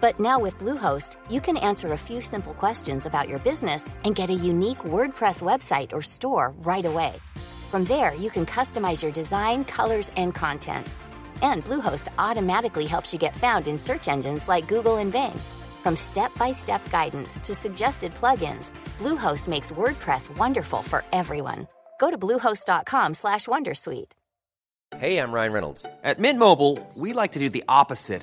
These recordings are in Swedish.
but now with Bluehost, you can answer a few simple questions about your business and get a unique WordPress website or store right away. From there, you can customize your design, colors, and content. And Bluehost automatically helps you get found in search engines like Google and Bing. From step-by-step guidance to suggested plugins, Bluehost makes WordPress wonderful for everyone. Go to bluehost.com/wondersuite. Hey, I'm Ryan Reynolds. At Mint Mobile, we like to do the opposite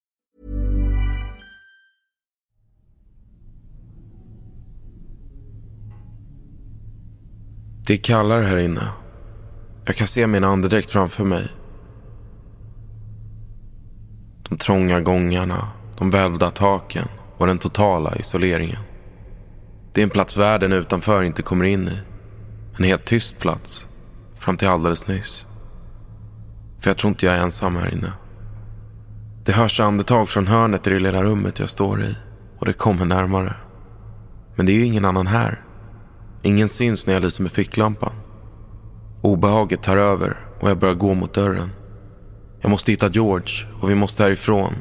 Det är kallare här inne. Jag kan se min andedräkt framför mig. De trånga gångarna, de välvda taken och den totala isoleringen. Det är en plats världen utanför inte kommer in i. En helt tyst plats. Fram till alldeles nyss. För jag tror inte jag är ensam här inne. Det hörs andetag från hörnet i det lilla rummet jag står i. Och det kommer närmare. Men det är ju ingen annan här. Ingen syns när jag lyser med ficklampan. Obehaget tar över och jag börjar gå mot dörren. Jag måste hitta George och vi måste härifrån.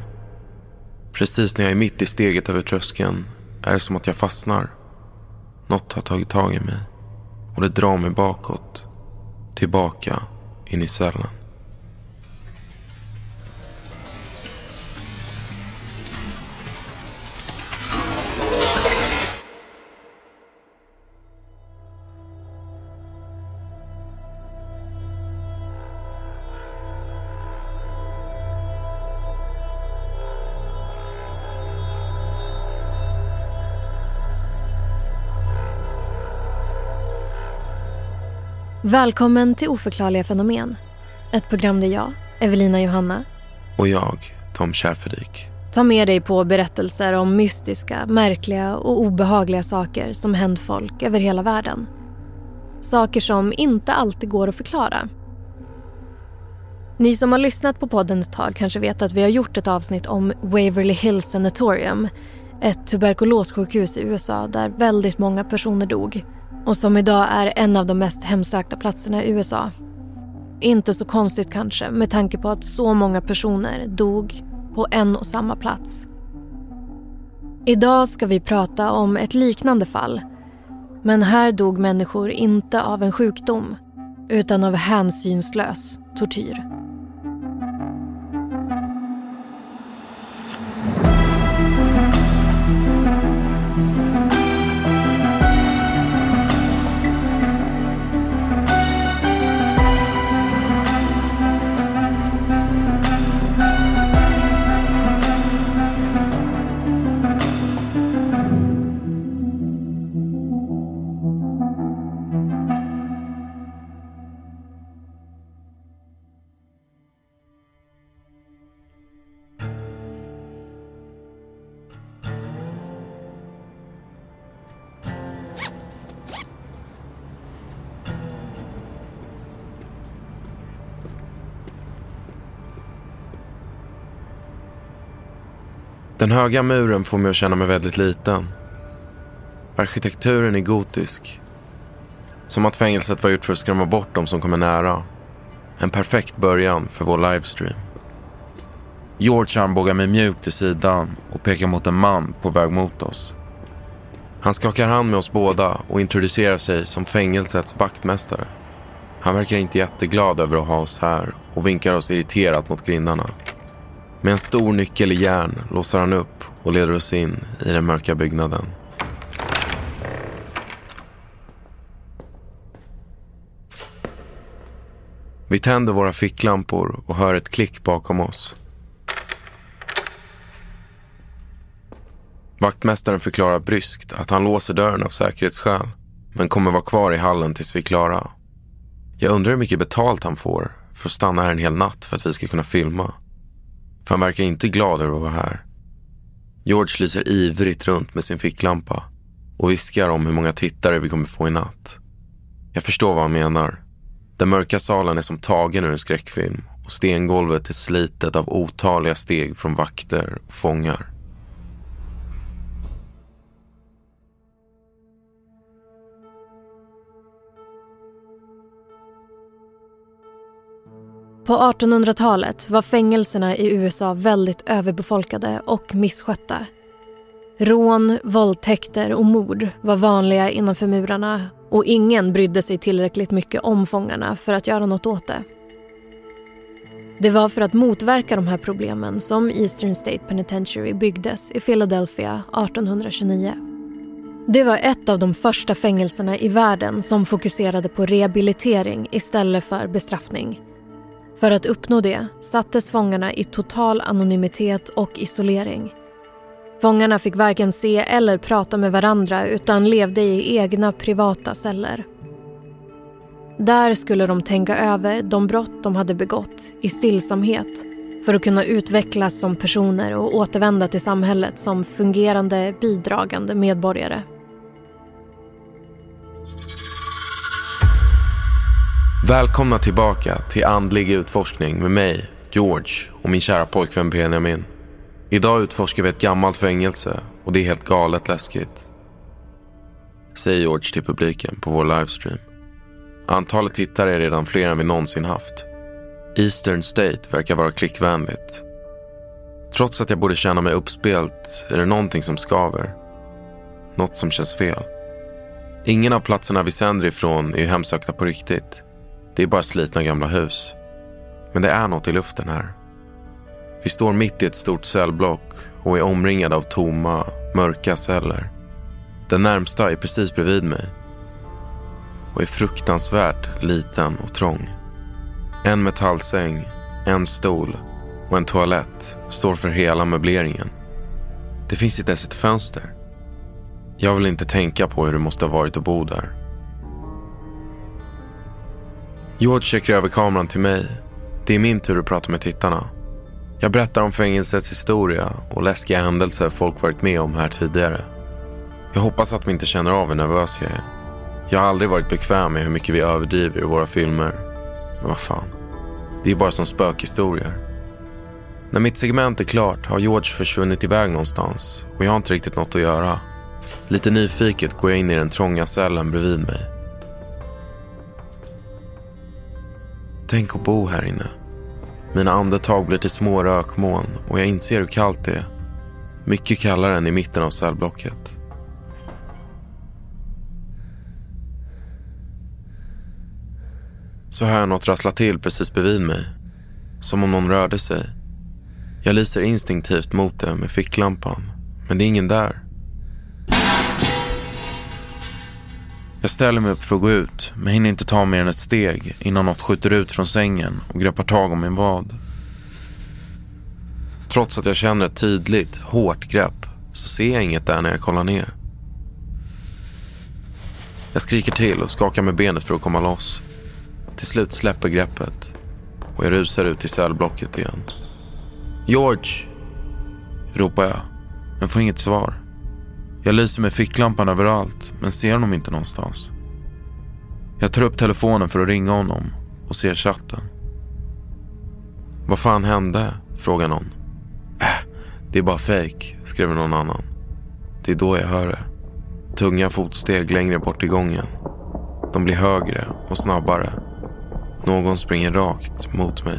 Precis när jag är mitt i steget över tröskeln är det som att jag fastnar. Något har tagit tag i mig och det drar mig bakåt. Tillbaka in i cellen. Välkommen till Oförklarliga fenomen. Ett program där jag, Evelina Johanna Och jag, Tom Schäferdik. tar med dig på berättelser om mystiska, märkliga och obehagliga saker som hänt folk över hela världen. Saker som inte alltid går att förklara. Ni som har lyssnat på podden ett tag kanske vet att vi har gjort ett avsnitt om Waverly Hills Sanatorium. Ett tuberkulossjukhus i USA där väldigt många personer dog och som idag är en av de mest hemsökta platserna i USA. Inte så konstigt kanske med tanke på att så många personer dog på en och samma plats. Idag ska vi prata om ett liknande fall. Men här dog människor inte av en sjukdom utan av hänsynslös tortyr. Den höga muren får mig att känna mig väldigt liten. Arkitekturen är gotisk Som att fängelset var gjort för att skrämma bort de som kommer nära. En perfekt början för vår livestream. George armbågar mig mjukt till sidan och pekar mot en man på väg mot oss. Han skakar hand med oss båda och introducerar sig som fängelsets vaktmästare. Han verkar inte jätteglad över att ha oss här och vinkar oss irriterat mot grindarna. Med en stor nyckel i järn låser han upp och leder oss in i den mörka byggnaden. Vi tänder våra ficklampor och hör ett klick bakom oss. Vaktmästaren förklarar bryskt att han låser dörren av säkerhetsskäl men kommer vara kvar i hallen tills vi är klara. Jag undrar hur mycket betalt han får för att stanna här en hel natt för att vi ska kunna filma. För han verkar inte glad över att vara här. George lyser ivrigt runt med sin ficklampa och viskar om hur många tittare vi kommer få i natt. Jag förstår vad han menar. Den mörka salen är som tagen ur en skräckfilm och stengolvet är slitet av otaliga steg från vakter och fångar. På 1800-talet var fängelserna i USA väldigt överbefolkade och misskötta. Rån, våldtäkter och mord var vanliga innanför murarna och ingen brydde sig tillräckligt mycket om fångarna för att göra något åt det. Det var för att motverka de här problemen som Eastern State Penitentiary byggdes i Philadelphia 1829. Det var ett av de första fängelserna i världen som fokuserade på rehabilitering istället för bestraffning. För att uppnå det sattes fångarna i total anonymitet och isolering. Fångarna fick varken se eller prata med varandra utan levde i egna privata celler. Där skulle de tänka över de brott de hade begått i stillsamhet för att kunna utvecklas som personer och återvända till samhället som fungerande, bidragande medborgare. Välkomna tillbaka till Andlig utforskning med mig, George och min kära pojkvän Benjamin. Idag utforskar vi ett gammalt fängelse och det är helt galet läskigt. Säger George till publiken på vår livestream. Antalet tittare är redan fler än vi någonsin haft. Eastern State verkar vara klickvänligt. Trots att jag borde känna mig uppspelt är det någonting som skaver. Något som känns fel. Ingen av platserna vi sänder ifrån är hemsökta på riktigt. Det är bara slitna gamla hus. Men det är något i luften här. Vi står mitt i ett stort cellblock och är omringade av tomma, mörka celler. Den närmsta är precis bredvid mig och är fruktansvärt liten och trång. En metallsäng, en stol och en toalett står för hela möbleringen. Det finns inte ens ett fönster. Jag vill inte tänka på hur det måste ha varit att bo där. George checkar över kameran till mig. Det är min tur att prata med tittarna. Jag berättar om fängelsets historia och läskiga händelser folk varit med om här tidigare. Jag hoppas att vi inte känner av hur nervös jag är. Jag har aldrig varit bekväm med hur mycket vi överdriver i våra filmer. Men vad fan. Det är bara som spökhistorier. När mitt segment är klart har George försvunnit iväg någonstans och jag har inte riktigt något att göra. Lite nyfiket går jag in i den trånga cellen bredvid mig. Tänk att bo här inne. Mina andetag blir till små rökmoln och jag inser hur kallt det är. Mycket kallare än i mitten av cellblocket. Så hör jag något rassla till precis bredvid mig. Som om någon rörde sig. Jag lyser instinktivt mot det med ficklampan. Men det är ingen där. Jag ställer mig upp för att gå ut, men hinner inte ta mer än ett steg innan något skjuter ut från sängen och greppar tag om min vad. Trots att jag känner ett tydligt, hårt grepp så ser jag inget där när jag kollar ner. Jag skriker till och skakar med benet för att komma loss. Till slut släpper greppet och jag rusar ut i cellblocket igen. George! ropar jag, men får inget svar. Jag lyser med ficklampan överallt, men ser honom inte någonstans. Jag tar upp telefonen för att ringa honom och ser chatten. Vad fan hände? frågar någon. Äh, det är bara fejk, skriver någon annan. Det är då jag hör det. Tunga fotsteg längre bort i gången. De blir högre och snabbare. Någon springer rakt mot mig.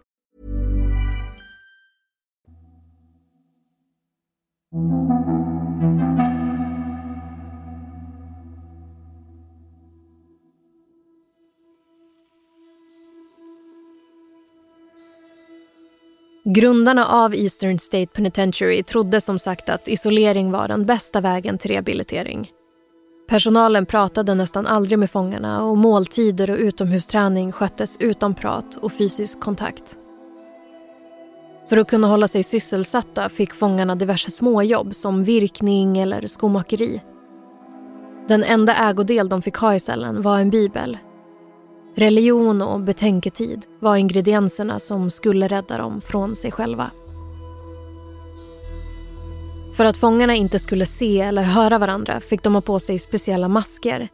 Grundarna av Eastern State Penitentiary trodde som sagt att isolering var den bästa vägen till rehabilitering. Personalen pratade nästan aldrig med fångarna och måltider och utomhusträning sköttes utan prat och fysisk kontakt. För att kunna hålla sig sysselsatta fick fångarna diverse småjobb som virkning eller skomakeri. Den enda ägodel de fick ha i cellen var en bibel. Religion och betänketid var ingredienserna som skulle rädda dem från sig själva. För att fångarna inte skulle se eller höra varandra fick de ha på sig speciella masker.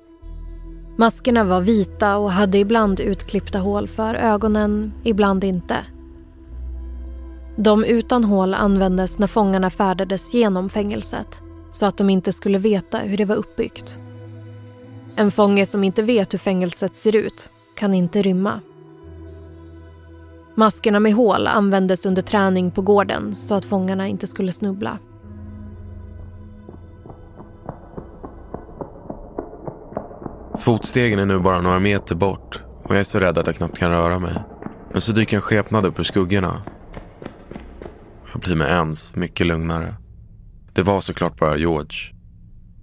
Maskerna var vita och hade ibland utklippta hål för ögonen, ibland inte. De utan hål användes när fångarna färdades genom fängelset så att de inte skulle veta hur det var uppbyggt. En fånge som inte vet hur fängelset ser ut kan inte rymma. Maskerna med hål användes under träning på gården så att fångarna inte skulle snubbla. Fotstegen är nu bara några meter bort och jag är så rädd att jag knappt kan röra mig. Men så dyker en skepnad upp ur skuggorna. Jag blir med ens mycket lugnare. Det var såklart bara George.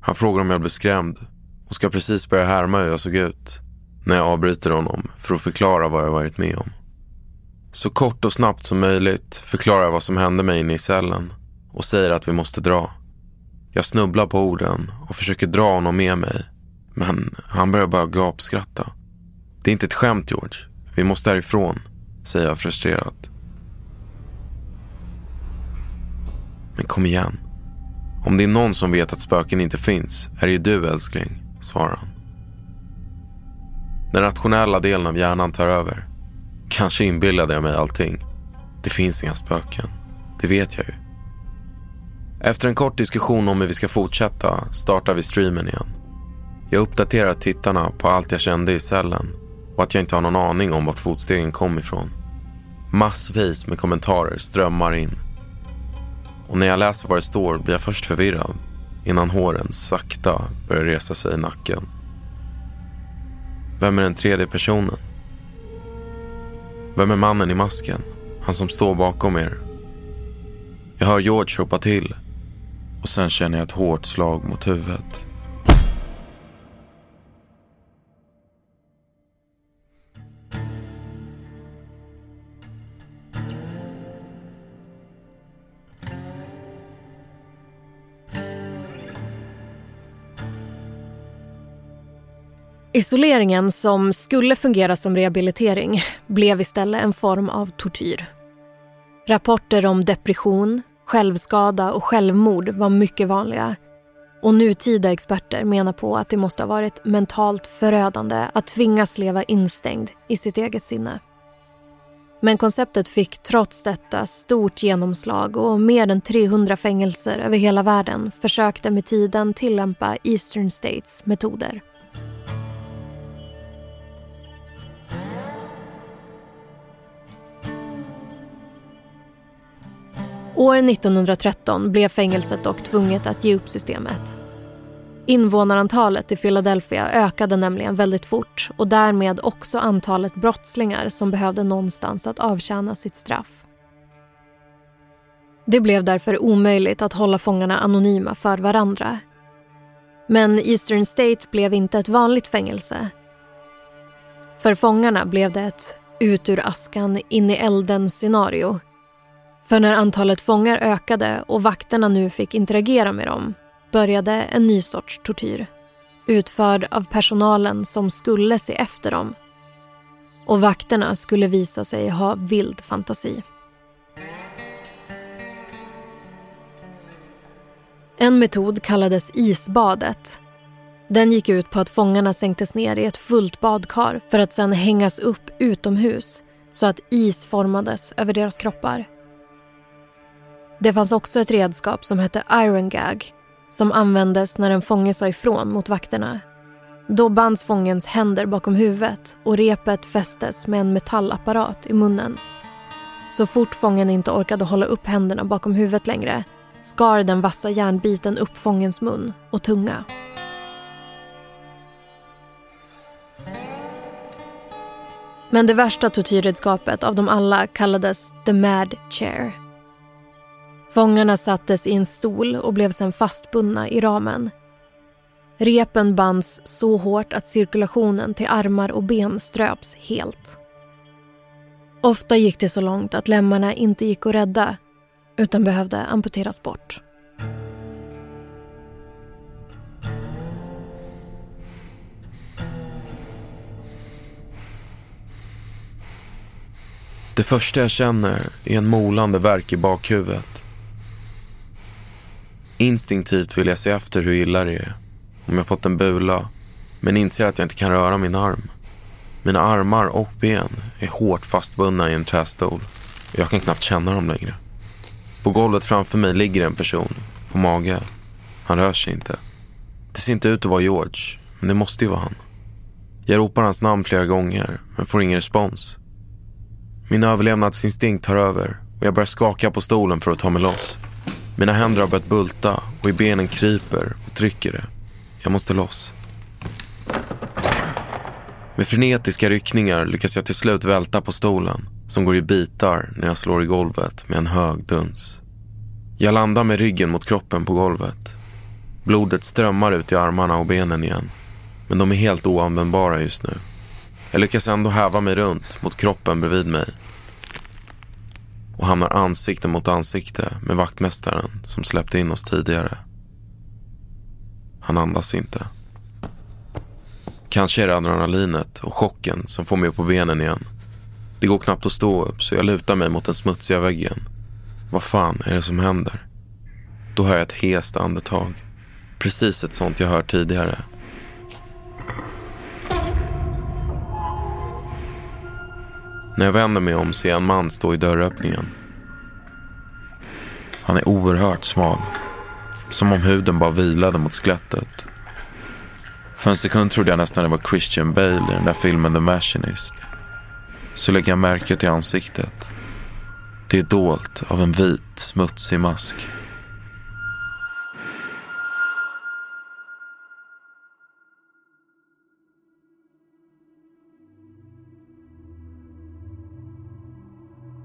Han frågar om jag blev skrämd och ska precis börja härma hur jag såg ut när jag avbryter honom för att förklara vad jag varit med om. Så kort och snabbt som möjligt förklarar jag vad som hände mig inne i cellen och säger att vi måste dra. Jag snubblar på orden och försöker dra honom med mig men han börjar bara gapskratta. Det är inte ett skämt George. Vi måste härifrån, säger jag frustrerat. Men kom igen. Om det är någon som vet att spöken inte finns är det ju du älskling, svarar han. Den rationella delen av hjärnan tar över. Kanske inbillade jag mig allting. Det finns inga spöken. Det vet jag ju. Efter en kort diskussion om hur vi ska fortsätta startar vi streamen igen. Jag uppdaterar tittarna på allt jag kände i cellen och att jag inte har någon aning om vart fotstegen kom ifrån. Massvis med kommentarer strömmar in. Och när jag läser vad det står blir jag först förvirrad innan håren sakta börjar resa sig i nacken. Vem är den tredje personen? Vem är mannen i masken? Han som står bakom er. Jag hör George ropa till och sen känner jag ett hårt slag mot huvudet. Isoleringen som skulle fungera som rehabilitering blev istället en form av tortyr. Rapporter om depression, självskada och självmord var mycket vanliga. Och nutida experter menar på att det måste ha varit mentalt förödande att tvingas leva instängd i sitt eget sinne. Men konceptet fick trots detta stort genomslag och mer än 300 fängelser över hela världen försökte med tiden tillämpa Eastern States metoder. År 1913 blev fängelset dock tvunget att ge upp systemet. Invånarantalet i Philadelphia ökade nämligen väldigt fort och därmed också antalet brottslingar som behövde någonstans att avtjäna sitt straff. Det blev därför omöjligt att hålla fångarna anonyma för varandra. Men Eastern State blev inte ett vanligt fängelse. För fångarna blev det ett ut ur askan, in i elden-scenario för när antalet fångar ökade och vakterna nu fick interagera med dem började en ny sorts tortyr. Utförd av personalen som skulle se efter dem. Och vakterna skulle visa sig ha vild fantasi. En metod kallades isbadet. Den gick ut på att fångarna sänktes ner i ett fullt badkar för att sedan hängas upp utomhus så att is formades över deras kroppar. Det fanns också ett redskap som hette Iron Gag som användes när en fånge sa ifrån mot vakterna. Då bands fångens händer bakom huvudet och repet fästes med en metallapparat i munnen. Så fort fången inte orkade hålla upp händerna bakom huvudet längre skar den vassa järnbiten upp fångens mun och tunga. Men det värsta tortyrredskapet av dem alla kallades the mad chair. Fångarna sattes i en stol och blev sedan fastbundna i ramen. Repen bands så hårt att cirkulationen till armar och ben ströps helt. Ofta gick det så långt att lemmarna inte gick att rädda utan behövde amputeras bort. Det första jag känner är en molande värk i bakhuvudet. Instinktivt vill jag se efter hur illa det är. Om jag fått en bula. Men inser att jag inte kan röra min arm. Mina armar och ben är hårt fastbundna i en trästol. Jag kan knappt känna dem längre. På golvet framför mig ligger en person. På mage. Han rör sig inte. Det ser inte ut att vara George. Men det måste ju vara han. Jag ropar hans namn flera gånger. Men får ingen respons. Min överlevnadsinstinkt tar över. Och jag börjar skaka på stolen för att ta mig loss. Mina händer har börjat bulta och i benen kryper och trycker det. Jag måste loss. Med frenetiska ryckningar lyckas jag till slut välta på stolen som går i bitar när jag slår i golvet med en hög duns. Jag landar med ryggen mot kroppen på golvet. Blodet strömmar ut i armarna och benen igen. Men de är helt oanvändbara just nu. Jag lyckas ändå häva mig runt mot kroppen bredvid mig och hamnar ansikte mot ansikte med vaktmästaren som släppte in oss tidigare. Han andas inte. Kanske är det adrenalinet och chocken som får mig upp på benen igen. Det går knappt att stå upp så jag lutar mig mot den smutsiga väggen. Vad fan är det som händer? Då hör jag ett hest andetag. Precis ett sånt jag hört tidigare. När jag vänder mig om ser jag en man stå i dörröppningen. Han är oerhört smal. Som om huden bara vilade mot skelettet. För en sekund trodde jag nästan det var Christian Bale i den där filmen The Machinist. Så lägger jag märke till ansiktet. Det är dolt av en vit, smutsig mask.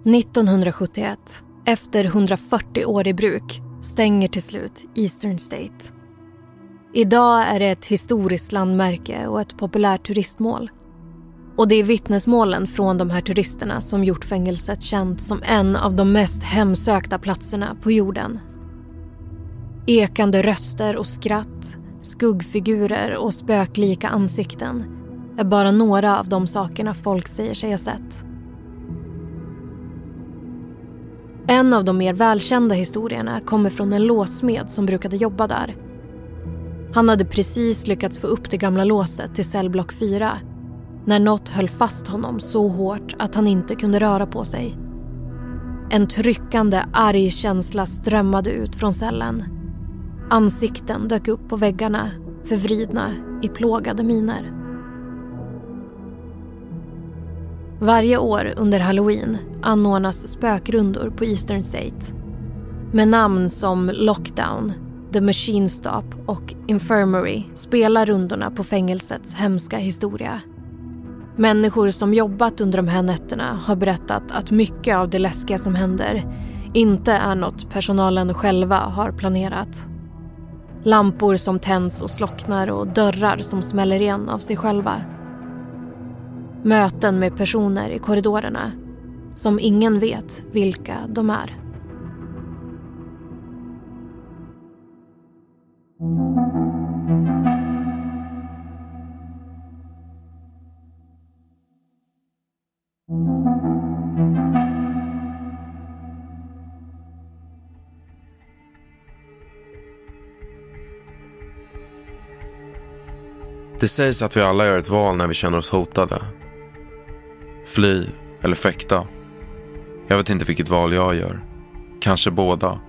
1971, efter 140 år i bruk, stänger till slut Eastern State. Idag är det ett historiskt landmärke och ett populärt turistmål. Och det är vittnesmålen från de här turisterna som gjort fängelset känt som en av de mest hemsökta platserna på jorden. Ekande röster och skratt, skuggfigurer och spöklika ansikten är bara några av de sakerna folk säger sig ha sett. En av de mer välkända historierna kommer från en låsmed som brukade jobba där. Han hade precis lyckats få upp det gamla låset till cellblock 4 när något höll fast honom så hårt att han inte kunde röra på sig. En tryckande, arg känsla strömmade ut från cellen. Ansikten dök upp på väggarna, förvridna i plågade miner. Varje år under halloween anordnas spökrundor på Eastern State. Med namn som Lockdown, The Machine Stop och Infirmary spelar rundorna på fängelsets hemska historia. Människor som jobbat under de här nätterna har berättat att mycket av det läskiga som händer inte är något personalen själva har planerat. Lampor som tänds och slocknar och dörrar som smäller igen av sig själva. Möten med personer i korridorerna som ingen vet vilka de är. Det sägs att vi alla gör ett val när vi känner oss hotade. Fly eller fäkta. Jag vet inte vilket val jag gör. Kanske båda.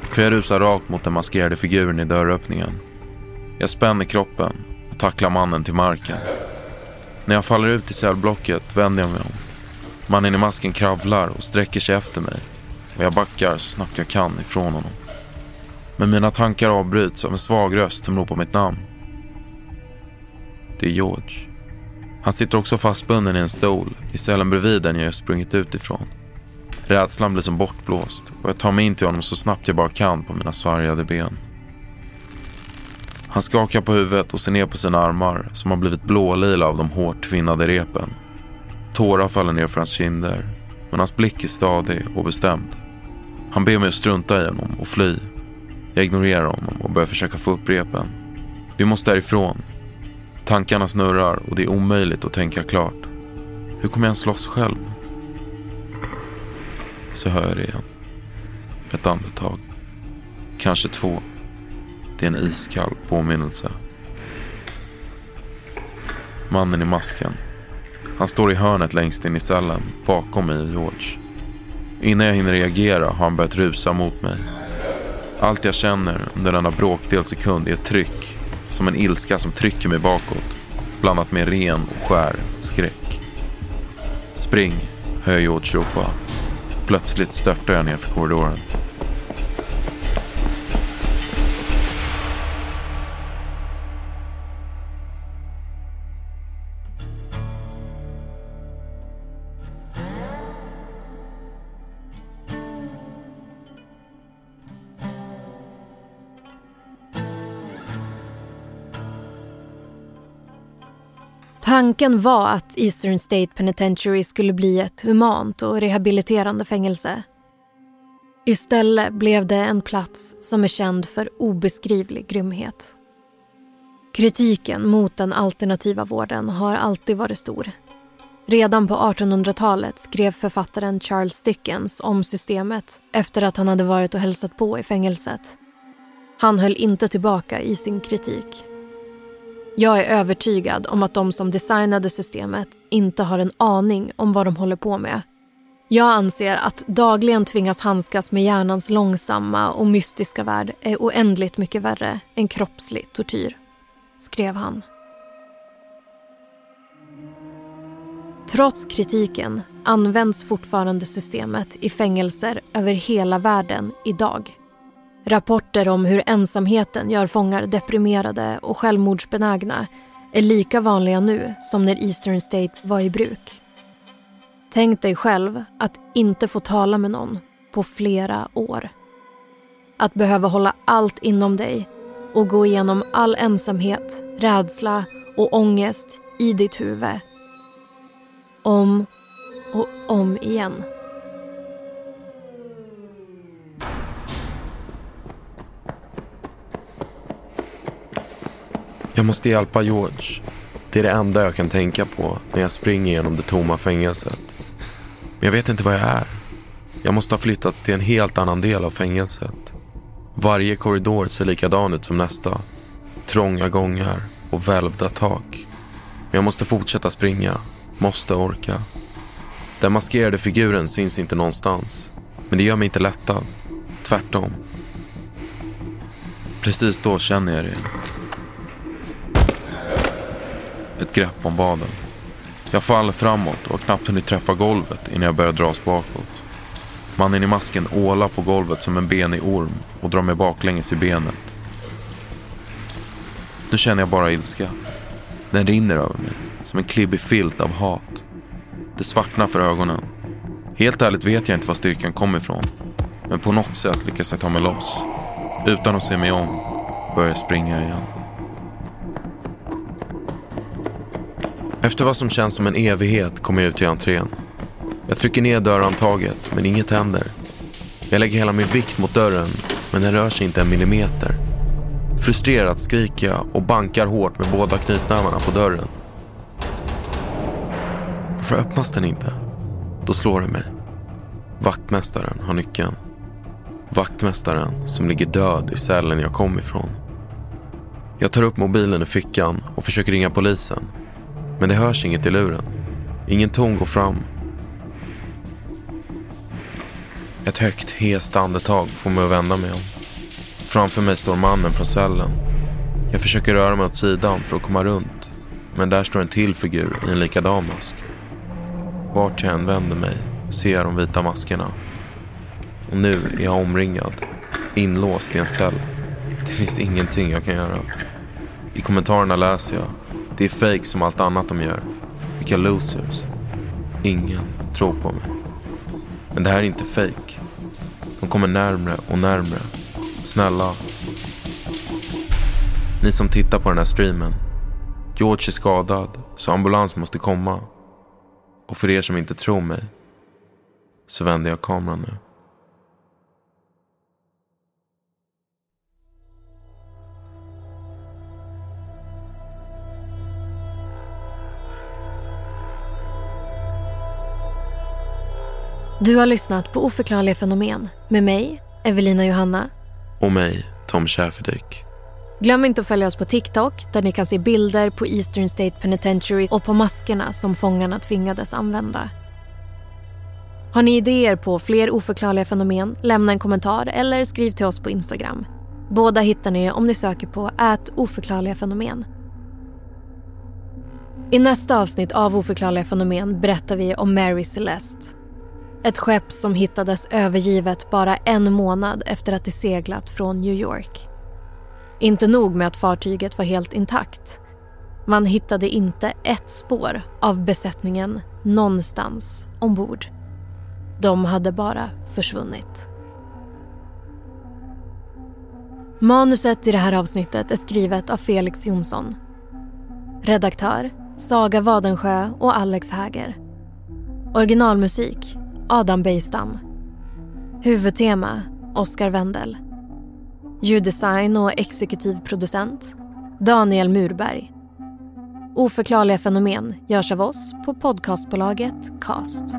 För jag rusar rakt mot den maskerade figuren i dörröppningen. Jag spänner kroppen och tacklar mannen till marken. När jag faller ut i cellblocket vänder jag mig om. Mannen i masken kravlar och sträcker sig efter mig och jag backar så snabbt jag kan ifrån honom. Men mina tankar avbryts av en svag röst som ropar mitt namn. Det är George. Han sitter också fastbunden i en stol i cellen bredvid den jag sprungit ut ifrån. Rädslan blir som bortblåst och jag tar mig in till honom så snabbt jag bara kan på mina sargade ben. Han skakar på huvudet och ser ner på sina armar som har blivit blålila av de hårt tvinnade repen. Tårar faller ner för hans kinder, men hans blick är stadig och bestämd. Han ber mig att strunta i honom och fly. Jag ignorerar honom och börjar försöka få upp repen. Vi måste därifrån. Tankarna snurrar och det är omöjligt att tänka klart. Hur kommer jag ens slåss själv? Så hör jag det igen. Ett andetag. Kanske två. Det är en iskall påminnelse. Mannen i masken. Han står i hörnet längst in i cellen, bakom mig och George. Innan jag hinner reagera har han börjat rusa mot mig. Allt jag känner under denna bråkdel sekund är ett tryck, som en ilska som trycker mig bakåt, blandat med ren och skär skräck. Spring, hör jag George ropa. Plötsligt störtar jag ner för korridoren. Tanken var att Eastern State Penitentiary skulle bli ett humant och rehabiliterande fängelse. Istället blev det en plats som är känd för obeskrivlig grymhet. Kritiken mot den alternativa vården har alltid varit stor. Redan på 1800-talet skrev författaren Charles Dickens om systemet efter att han hade varit och hälsat på i fängelset. Han höll inte tillbaka i sin kritik. Jag är övertygad om att de som designade systemet inte har en aning om vad de håller på med. Jag anser att dagligen tvingas handskas med hjärnans långsamma och mystiska värld är oändligt mycket värre än kroppslig tortyr, skrev han. Trots kritiken används fortfarande systemet i fängelser över hela världen idag. Rapporter om hur ensamheten gör fångar deprimerade och självmordsbenägna är lika vanliga nu som när Eastern State var i bruk. Tänk dig själv att inte få tala med någon på flera år. Att behöva hålla allt inom dig och gå igenom all ensamhet, rädsla och ångest i ditt huvud. Om och om igen. Jag måste hjälpa George. Det är det enda jag kan tänka på när jag springer genom det tomma fängelset. Men jag vet inte var jag är. Jag måste ha flyttats till en helt annan del av fängelset. Varje korridor ser likadan ut som nästa. Trånga gångar och välvda tak. Men jag måste fortsätta springa. Måste orka. Den maskerade figuren syns inte någonstans. Men det gör mig inte lättad. Tvärtom. Precis då känner jag det. Ett grepp om vaden. Jag faller framåt och har knappt hunnit träffa golvet innan jag börjar dras bakåt. Mannen i masken ålar på golvet som en benig orm och drar mig baklänges i benet. Nu känner jag bara ilska. Den rinner över mig, som en klibbig filt av hat. Det svartnar för ögonen. Helt ärligt vet jag inte var styrkan kommer ifrån. Men på något sätt lyckas jag ta mig loss. Utan att se mig om börjar jag springa igen. Efter vad som känns som en evighet kommer jag ut i entrén. Jag trycker ner dörrhandtaget, men inget händer. Jag lägger hela min vikt mot dörren, men den rör sig inte en millimeter. Frustrerat skriker jag och bankar hårt med båda knytnävarna på dörren. Varför öppnas den inte? Då slår det mig. Vaktmästaren har nyckeln. Vaktmästaren som ligger död i cellen jag kom ifrån. Jag tar upp mobilen ur fickan och försöker ringa polisen. Men det hörs inget i luren. Ingen ton går fram. Ett högt, hest andetag får mig att vända mig om. Framför mig står mannen från cellen. Jag försöker röra mig åt sidan för att komma runt. Men där står en till figur i en likadan mask. Vart jag än vänder mig ser jag de vita maskerna. Och nu är jag omringad, inlåst i en cell. Det finns ingenting jag kan göra. I kommentarerna läser jag. Det är fake som allt annat de gör. Vilka losers. Ingen tror på mig. Men det här är inte fake. De kommer närmre och närmre. Snälla. Ni som tittar på den här streamen. George är skadad, så ambulans måste komma. Och för er som inte tror mig, så vänder jag kameran nu. Du har lyssnat på Oförklarliga fenomen med mig, Evelina Johanna. Och mig, Tom Schäferdyk. Glöm inte att följa oss på TikTok där ni kan se bilder på Eastern State Penitentiary och på maskerna som fångarna tvingades använda. Har ni idéer på fler oförklarliga fenomen, lämna en kommentar eller skriv till oss på Instagram. Båda hittar ni om ni söker på ät oförklarliga fenomen. I nästa avsnitt av Oförklarliga fenomen berättar vi om Mary Celeste. Ett skepp som hittades övergivet bara en månad efter att det seglat från New York. Inte nog med att fartyget var helt intakt. Man hittade inte ett spår av besättningen någonstans ombord. De hade bara försvunnit. Manuset i det här avsnittet är skrivet av Felix Jonsson. Redaktör Saga Wadensjö och Alex Häger. Originalmusik Adam Bejstam. Huvudtema Oskar Wendel. Ljuddesign och exekutiv producent Daniel Murberg. Oförklarliga fenomen görs av oss på podcastbolaget Cast.